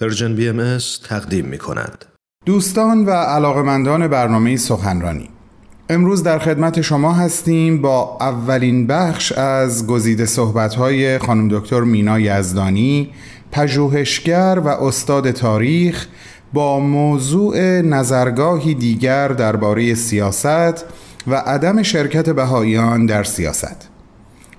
پرژن بی ام تقدیم می کند. دوستان و علاقمندان برنامه سخنرانی امروز در خدمت شما هستیم با اولین بخش از گزیده صحبت‌های خانم دکتر مینا یزدانی پژوهشگر و استاد تاریخ با موضوع نظرگاهی دیگر درباره سیاست و عدم شرکت بهاییان در سیاست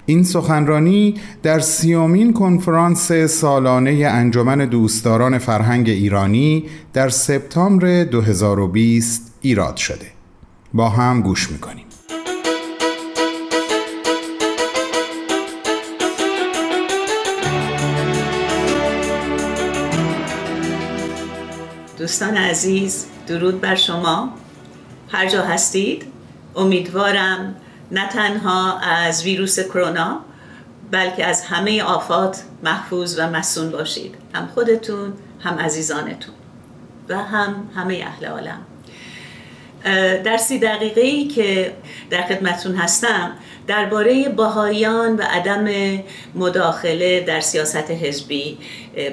این سخنرانی در سیومین کنفرانس سالانه انجمن دوستداران فرهنگ ایرانی در سپتامبر 2020 ایراد شده. با هم گوش می‌کنیم. دوستان عزیز درود بر شما. هر جا هستید امیدوارم نه تنها از ویروس کرونا بلکه از همه آفات محفوظ و مسون باشید. هم خودتون هم عزیزانتون و هم همه اهل عالم. در سی دقیقه ای که در خدمتون هستم درباره باهایان و عدم مداخله در سیاست حزبی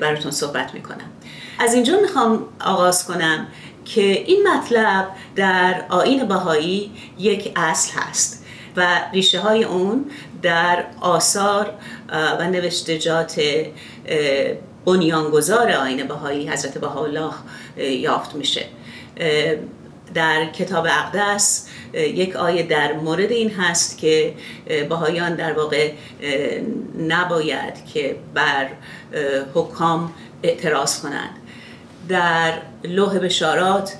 براتون صحبت می‌کنم. از اینجا می‌خوام آغاز کنم که این مطلب در آین باهایی یک اصل هست. و ریشه های اون در آثار و نوشتجات بنیانگذار آین بهایی حضرت بهاءالله یافت میشه. در کتاب اقدس یک آیه در مورد این هست که بهایان در واقع نباید که بر حکام اعتراض کنند. در لوح بشارات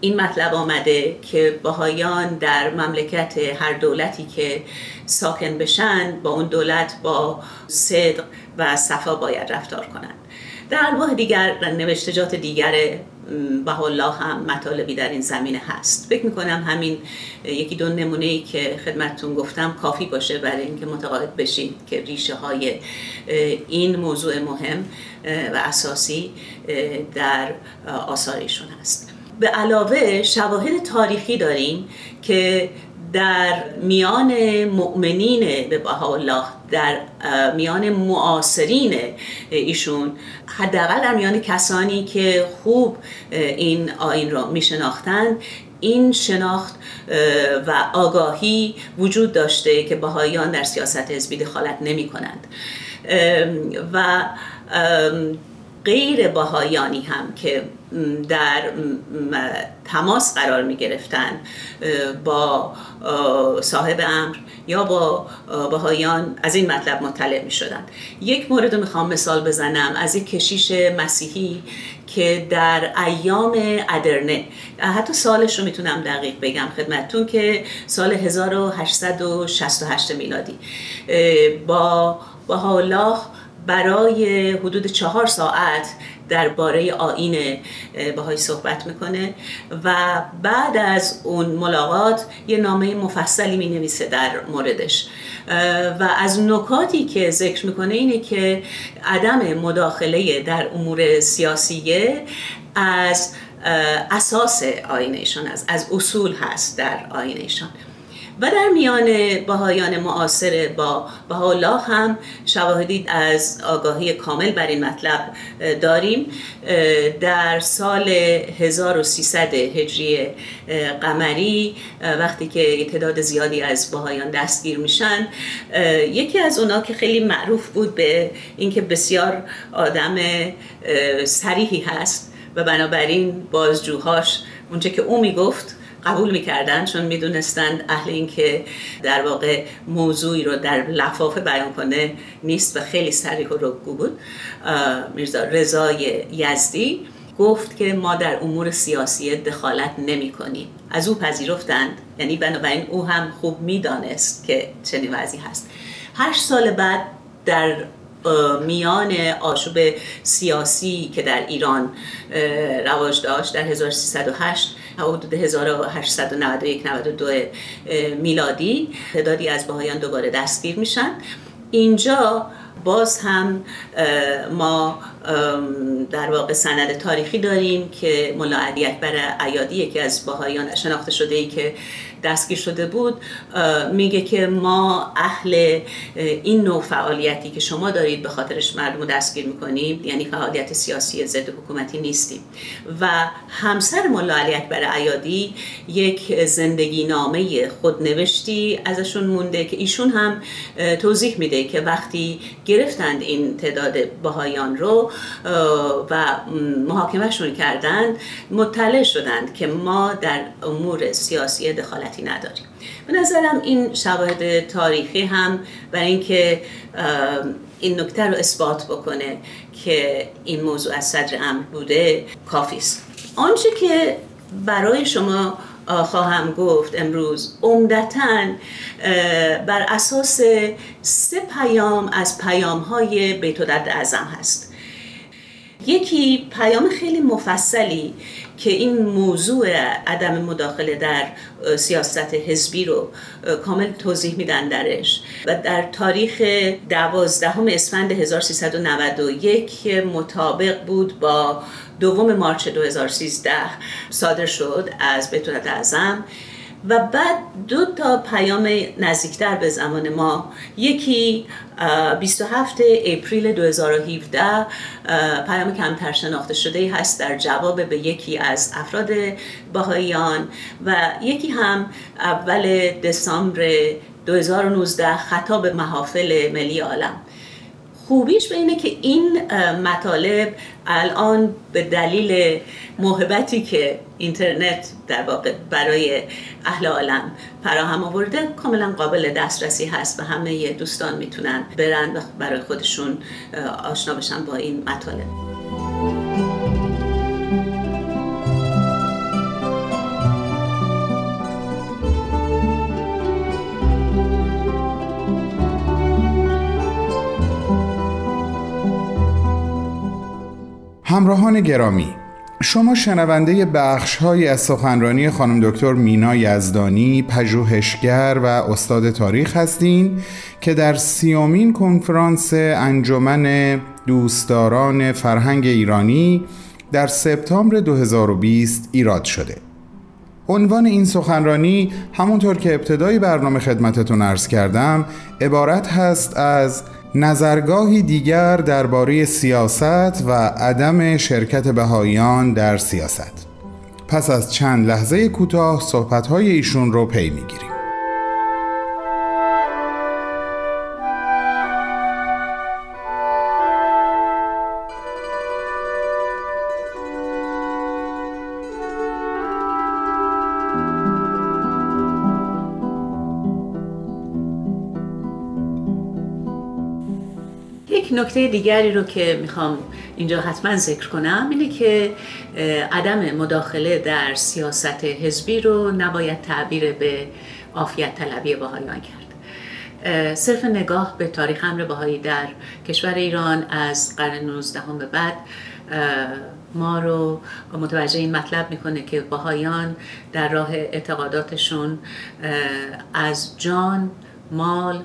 این مطلب آمده که باهایان در مملکت هر دولتی که ساکن بشن با اون دولت با صدق و صفا باید رفتار کنند در انواع دیگر نوشتجات دیگر الله هم مطالبی در این زمینه هست. فکر می‌کنم همین یکی دو نمونه ای که خدمتتون گفتم کافی باشه برای اینکه متقاعد بشید که ریشه های این موضوع مهم و اساسی در آثارشون هست. به علاوه شواهد تاریخی داریم که در میان مؤمنین به الله در میان معاصرین ایشون حداقل در میان کسانی که خوب این آین را می شناختند این شناخت و آگاهی وجود داشته که بهاییان در سیاست حزبی دخالت نمی کنند و غیر باهایانی هم که در تماس قرار می گرفتن با صاحب امر یا با باهایان از این مطلب مطلع می شدن. یک مورد رو می‌خوام مثال بزنم از یک کشیش مسیحی که در ایام ادرنه حتی سالش رو می‌تونم دقیق بگم خدمتتون که سال 1868 میلادی با الله برای حدود چهار ساعت درباره آین باهایی صحبت می‌کنه و بعد از اون ملاقات یه نامه مفصلی می نویسه در موردش. و از نکاتی که ذکر می‌کنه اینه که عدم مداخله در امور سیاسیه از اساس آینشان از, از اصول هست در آینشان و در میان بهایان معاصر با بهاءالله هم شواهدی از آگاهی کامل بر این مطلب داریم. در سال 1300 هجری قمری وقتی که تعداد زیادی از بهایان دستگیر میشن یکی از اونا که خیلی معروف بود به اینکه بسیار آدم سریحی هست و بنابراین بازجوهاش اونچه که او می‌گفت قبول می‌کردن چون می‌دونستند اهل این که در واقع موضوعی رو در لفافه بیان کنه نیست و خیلی سریح و رگو بود. میرزا رضای یزدی گفت که ما در امور سیاسی دخالت نمی کنیم از او پذیرفتند. یعنی بنابراین او هم خوب می‌دانست که چنین وضعی هست. هشت سال بعد در میان آشوب سیاسی که در ایران رواج داشت در 1308 حدود 1891 92 میلادی تعدادی از باهایان دوباره دستگیر میشن. اینجا باز هم ما در واقع سند تاریخی داریم که ملا علی اکبر عیادی یکی از باهایان شناخته شده ای که دستگیر شده بود میگه که ما اهل این نوع فعالیتی که شما دارید به خاطرش مردم دستگیر می‌کنیم یعنی فعالیت سیاسی ضد حکومتی نیستیم. و همسر ملا علی اکبر عیادی یک زندگی نامه خودنوشتی ازشون مونده که ایشون هم توضیح میده که وقتی گرفتند این تعداد باهایان رو و محاکمهشون کردند مطلع شدند که ما در امور سیاسی دخالتی نداریم. به نظرم این شواهد تاریخی هم برای اینکه این نکته رو اثبات بکنه که این موضوع از صدر امر بوده کافی است. آنچه که برای شما خواهم گفت امروز عمدتا بر اساس سه پیام از پیام های بیت و درد اعظم هست. یکی پیام خیلی مفصلی که این موضوع عدم مداخله در سیاست حزبی رو کامل توضیح میدن درش. و در تاریخ دوازدهم اسفند 1391 مطابق بود با دوم مارچ 2013 صادر شد از بتونت اعظم و بعد دو تا پیام نزدیکتر به زمان ما. یکی 27 اپریل 2017 پیام کمتر شناخته شده هست در جواب به یکی از افراد باهایان. و یکی هم اول دسامبر 2019 خطاب محافل ملی عالم. خوبیش به اینه که این مطالب الان به دلیل محبتی که اینترنت در واقع برای اهل عالم فراهم آورده کاملا قابل دسترسی هست و همه دوستان می‌تونن برن و برای خودشون آشنا بشن با این مطالب. همراهان گرامی شما شنونده بخش های از سخنرانی خانم دکتر مینا یزدانی پژوهشگر و استاد تاریخ هستین که در سیومین کنفرانس انجمن دوستداران فرهنگ ایرانی در سپتامبر 2020 ایراد شده. عنوان این سخنرانی همونطور که ابتدای برنامه خدمتتون عرض کردم عبارت هست از نظرگاهی دیگر درباره سیاست و عدم شرکت بهاییان در سیاست. پس از چند لحظه کوتاه صحبت‌های ایشون رو پی می‌گیریم. نکته دیگری رو که می‌خوام اینجا حتما ذکر کنم اینه که عدم مداخله در سیاست حزبی رو نباید تعبیر به آفیت طلبی باهایان کرد. صرف نگاه به تاریخ امر باهایی در کشور ایران از قرن 19 به بعد ما رو متوجه این مطلب می‌کنه که باهایان در راه اعتقاداتشون از جان مال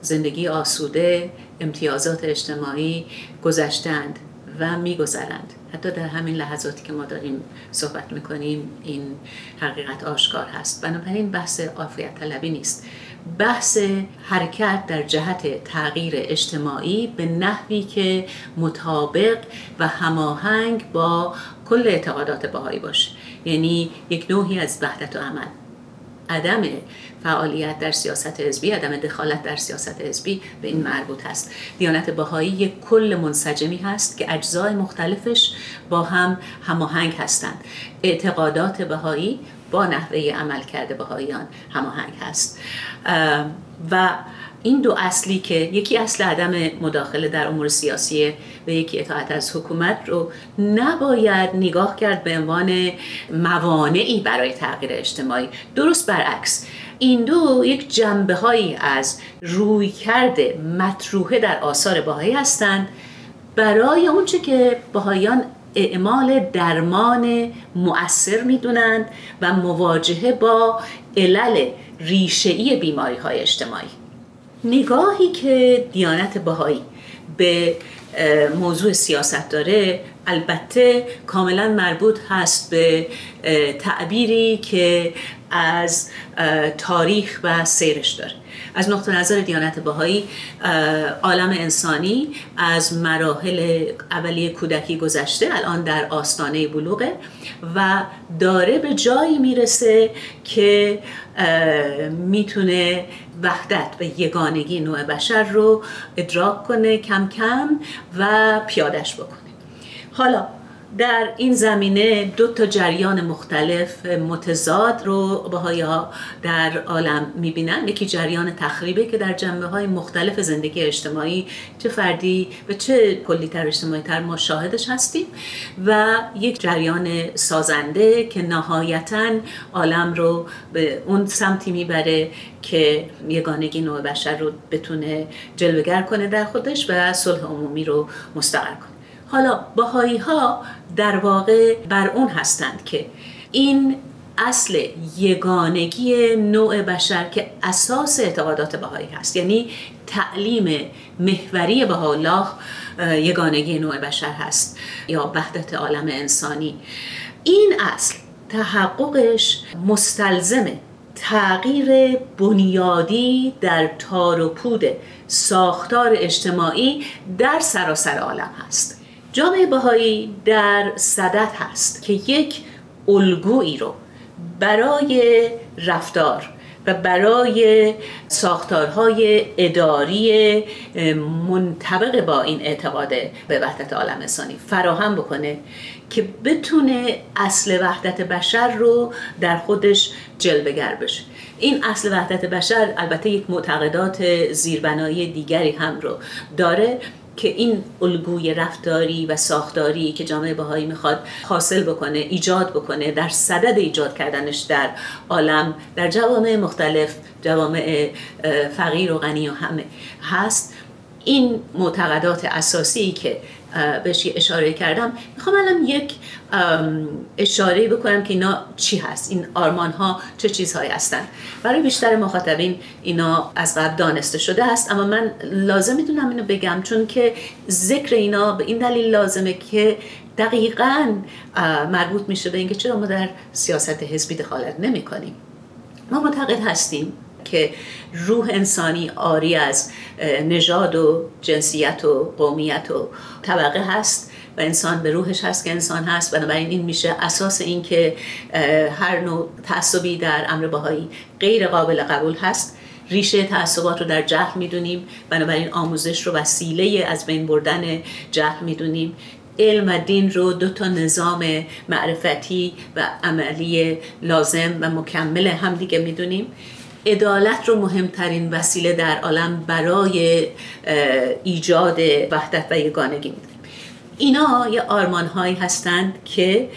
زندگی آسوده امتیازات اجتماعی گذشتند و میگذرند. حتی در همین لحظاتی که ما داریم صحبت می‌کنیم این حقیقت آشکار هست. بنابراین بحث عافیت طلبی نیست. بحث حرکت در جهت تغییر اجتماعی به نحوی که مطابق و هماهنگ با کل اعتقادات باهایی باشه. یعنی یک نوعی از وحدت و عمل. عدم فعالیت در سیاست حزبی عدم دخالت در سیاست حزبی به این مربوط هست. دیانت بهایی یک کل منسجمی هست که اجزای مختلفش با هم هماهنگ هستند. اعتقادات بهایی با نحوه عمل کرده بهاییان هماهنگ هست. و این دو اصلی که یکی اصل عدم مداخله در امور سیاسی و یکی اطاعت از حکومت رو نباید نگاه کرد به عنوان موانعی برای تغییر اجتماعی. درست برعکس این دو یک جنبه هایی از روی کرده مطروحه در آثار باهایی هستند برای اونچه که باهایان اعمال درمان مؤثر می‌دونند و مواجهه با علل ریشه‌ای بیماری های اجتماعی. نگاهی که دیانت بهایی به موضوع سیاست داره البته کاملا مربوط هست به تعبیری که از تاریخ و سیرش داره. از نقطه نظر دیانت بهایی عالم انسانی از مراحل اولیه کودکی گذشته الان در آستانه بلوغه و داره به جایی می‌رسه که می‌تونه وحدت و یگانگی نوع بشر رو ادراک کنه کم کم و پیادش بکنه. حالا در این زمینه دو تا جریان مختلف متضاد رو بهایی ها در عالم می‌بینن. یکی جریان تخریبه که در جنبه های مختلف زندگی اجتماعی چه فردی و چه کلی تر اجتماعی تر ما شاهدش هستیم و یک جریان سازنده که نهایتا عالم رو به اون سمتی می‌بره که یگانگی نوع بشر رو بتونه جلوگر کنه در خودش و صلح عمومی رو مستقر کنه. حالا باهایی ها در واقع بر اون هستند که این اصل یگانگی نوع بشر که اساس اعتقادات بهایی هست. یعنی تعلیم محوری الله یگانگی نوع بشر هست یا وحدت عالم انسانی. این اصل تحققش مستلزم تغییر بنیادی در تار و پود ساختار اجتماعی در سراسر عالم هست. جامعه بهایی در صدت هست که یک الگویی رو برای رفتار و برای ساختارهای اداری منطبق با این اعتقاد به وحدت عالم انسانی فراهم بکنه که بتونه اصل وحدت بشر رو در خودش جلوگر بشه. این اصل وحدت بشر البته یک معتقدات زیربنایی دیگری هم رو داره. که این الگوی رفتاری و ساختاری که جامعه بهایی می‌خواد حاصل بکنه ایجاد بکنه در صدد ایجاد کردنش در عالم در جوامع مختلف جوامع فقیر و غنی و همه هست. این معتقدات اساسی که بهش اشاره کردم. می‌خوام الان یک اشاره بکنم که اینا چی هست این آرمان ها چه چیزهایی هستند برای بیشتر مخاطبین اینا از قبل دانسته شده هست اما من لازم می‌دونم اینو بگم چون که ذکر اینا به این دلیل لازمه که دقیقا مربوط میشه به اینکه چرا ما در سیاست حزبی دخالت نمی کنیم ما معتقد هستیم که روح انسانی آری از نژاد و جنسیت و قومیت و طبقه هست و انسان به روحش هست که انسان هست. بنابراین این میشه اساس این که هر نوع تعصبی در امر باهایی غیر قابل قبول هست. ریشه تعصبات رو در جهل می‌دونیم. بنابراین آموزش رو وسیله از بین بردن جهل می‌دونیم. علم و دین رو دو تا نظام معرفتی و عملی لازم و مکمل همدیگه می‌دونیم. عدالت رو مهمترین وسیله در عالم برای ایجاد وحدت و یگانگی می‌دونیم اینا یه آرمان هایی هستند که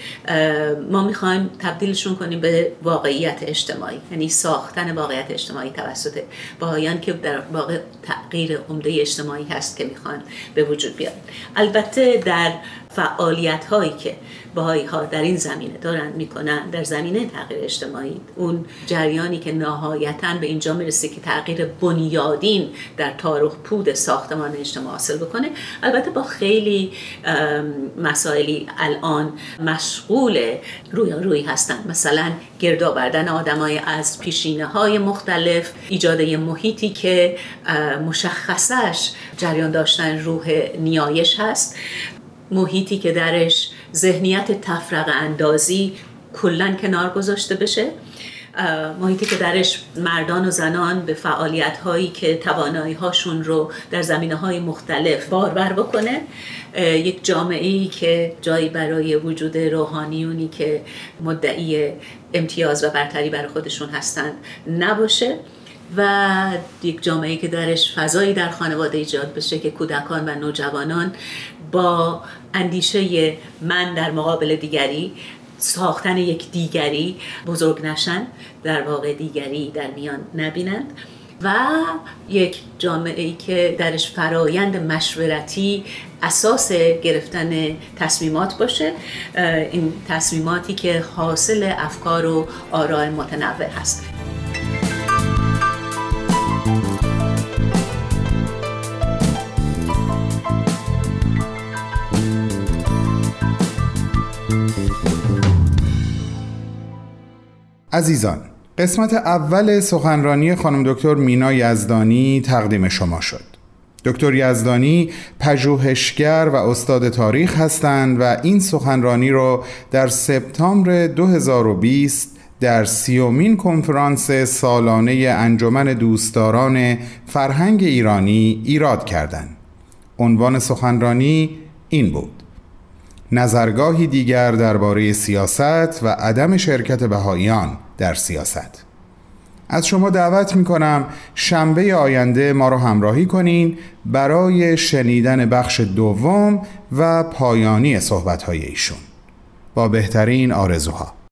ما می‌خوایم تبدیلشون کنیم به واقعیت اجتماعی یعنی ساختن واقعیت اجتماعی توسط باهایان که در واقع تغییر عمده اجتماعی هست که می‌خوان به وجود بیاد البته در فعالیت هایی که باهایی ها در این زمینه دارن می‌کنن در زمینه تغییر اجتماعی اون جریانی که نهایتا به اینجا می‌رسه که تغییر بنیادین در تاریخ پود ساختمان اجتماع حاصل بکنه البته با خیلی مسائلی الان مشغول روی روی هستن مثلا گردآوردن آدمای از پیشینه های مختلف ایجاد محیطی که مشخصش جریان داشتن روح نیایش هست. محیطی که درش ذهنیت تفرق اندازی کلا کنار گذاشته بشه. محیطی که درش مردان و زنان به فعالیت هایی که توانایی هاشون رو در زمینه های مختلف باربر بکنه یک جامعه ای که جایی برای وجود روحانیونی که مدعی امتیاز و برتری برای خودشون هستند نباشه و یک جامعه که درش فضایی در خانواده ایجاد بشه که کودکان و نوجوانان با اندیشه من در مقابل دیگری ساختن یک دیگری بزرگ نشن در واقع دیگری در میان نبینند و یک جامعه ای که درش فرایند مشورتی اساس گرفتن تصمیمات باشه این تصمیماتی که حاصل افکار و آراء متنوع هست. عزیزان قسمت اول سخنرانی خانم دکتر مینا یزدانی تقدیم شما شد دکتر یزدانی پژوهشگر و استاد تاریخ هستند و این سخنرانی را در سپتامبر 2020 در سیومین کنفرانس سالانه انجمن دوستداران فرهنگ ایرانی ایراد کردند. عنوان سخنرانی این بود نظرگاهی دیگر درباره سیاست و عدم شرکت بهاییان در سیاست. از شما دعوت می کنم شنبه آینده ما را همراهی کنین برای شنیدن بخش دوم و پایانی صحبت ایشون. با بهترین آرزوها.